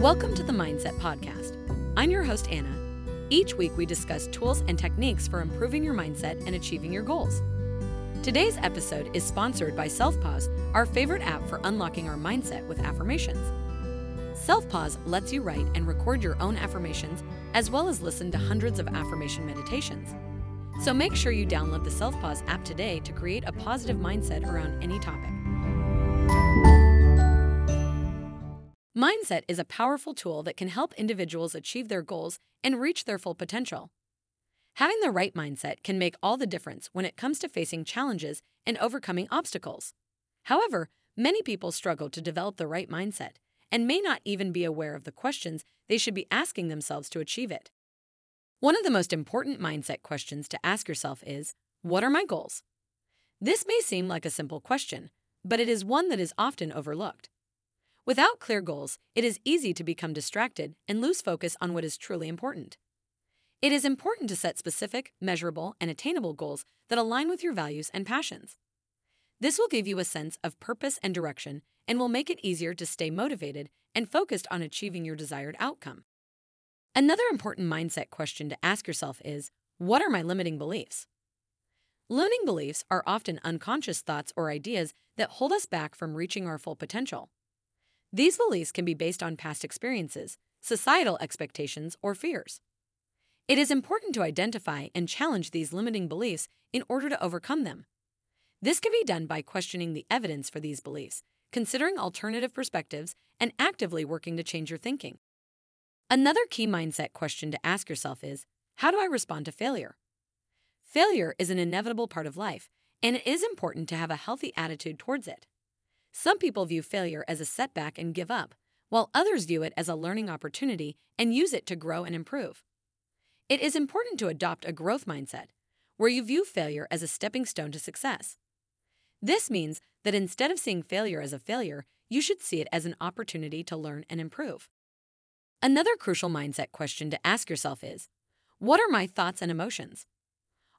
Welcome to the Mindset Podcast. I'm your host, Anna. Each week, we discuss tools and techniques for improving your mindset and achieving your goals. Today's episode is sponsored by SelfPause, our favorite app for unlocking our mindset with affirmations. SelfPause lets you write and record your own affirmations, as well as listen to hundreds of affirmation meditations. So make sure you download the SelfPause app today to create a positive mindset around any topic. Mindset is a powerful tool that can help individuals achieve their goals and reach their full potential. Having the right mindset can make all the difference when it comes to facing challenges and overcoming obstacles. However, many people struggle to develop the right mindset and may not even be aware of the questions they should be asking themselves to achieve it. One of the most important mindset questions to ask yourself is What are my goals? This may seem like a simple question, but it is one that is often overlooked. Without clear goals, it is easy to become distracted and lose focus on what is truly important. It is important to set specific, measurable, and attainable goals that align with your values and passions. This will give you a sense of purpose and direction and will make it easier to stay motivated and focused on achieving your desired outcome. Another important mindset question to ask yourself is What are my limiting beliefs? Limiting beliefs are often unconscious thoughts or ideas that hold us back from reaching our full potential. These beliefs can be based on past experiences, societal expectations, or fears. It is important to identify and challenge these limiting beliefs in order to overcome them. This can be done by questioning the evidence for these beliefs, considering alternative perspectives, and actively working to change your thinking. Another key mindset question to ask yourself is How do I respond to failure? Failure is an inevitable part of life, and it is important to have a healthy attitude towards it. Some people view failure as a setback and give up, while others view it as a learning opportunity and use it to grow and improve. It is important to adopt a growth mindset, where you view failure as a stepping stone to success. This means that instead of seeing failure as a failure, you should see it as an opportunity to learn and improve. Another crucial mindset question to ask yourself is What are my thoughts and emotions?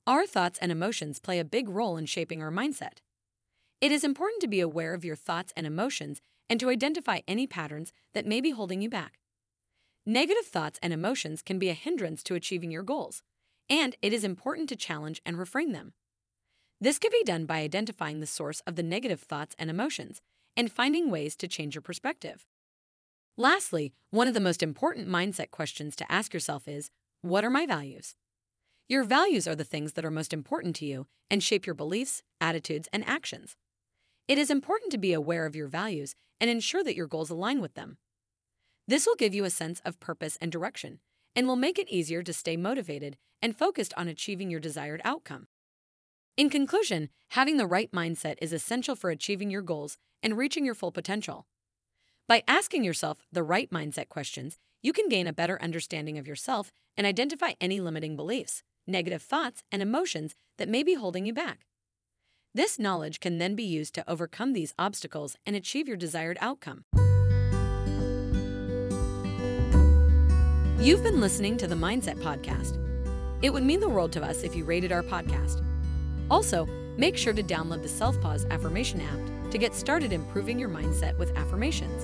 Our thoughts and emotions play a big role in shaping our mindset. It is important to be aware of your thoughts and emotions and to identify any patterns that may be holding you back. Negative thoughts and emotions can be a hindrance to achieving your goals, and it is important to challenge and reframe them. This can be done by identifying the source of the negative thoughts and emotions and finding ways to change your perspective. Lastly, one of the most important mindset questions to ask yourself is What are my values? Your values are the things that are most important to you and shape your beliefs, attitudes, and actions. It is important to be aware of your values and ensure that your goals align with them. This will give you a sense of purpose and direction and will make it easier to stay motivated and focused on achieving your desired outcome. In conclusion, having the right mindset is essential for achieving your goals and reaching your full potential. By asking yourself the right mindset questions, you can gain a better understanding of yourself and identify any limiting beliefs, negative thoughts, and emotions that may be holding you back. This knowledge can then be used to overcome these obstacles and achieve your desired outcome. You've been listening to the Mindset Podcast. It would mean the world to us if you rated our podcast. Also, make sure to download the Self Pause Affirmation app to get started improving your mindset with affirmations.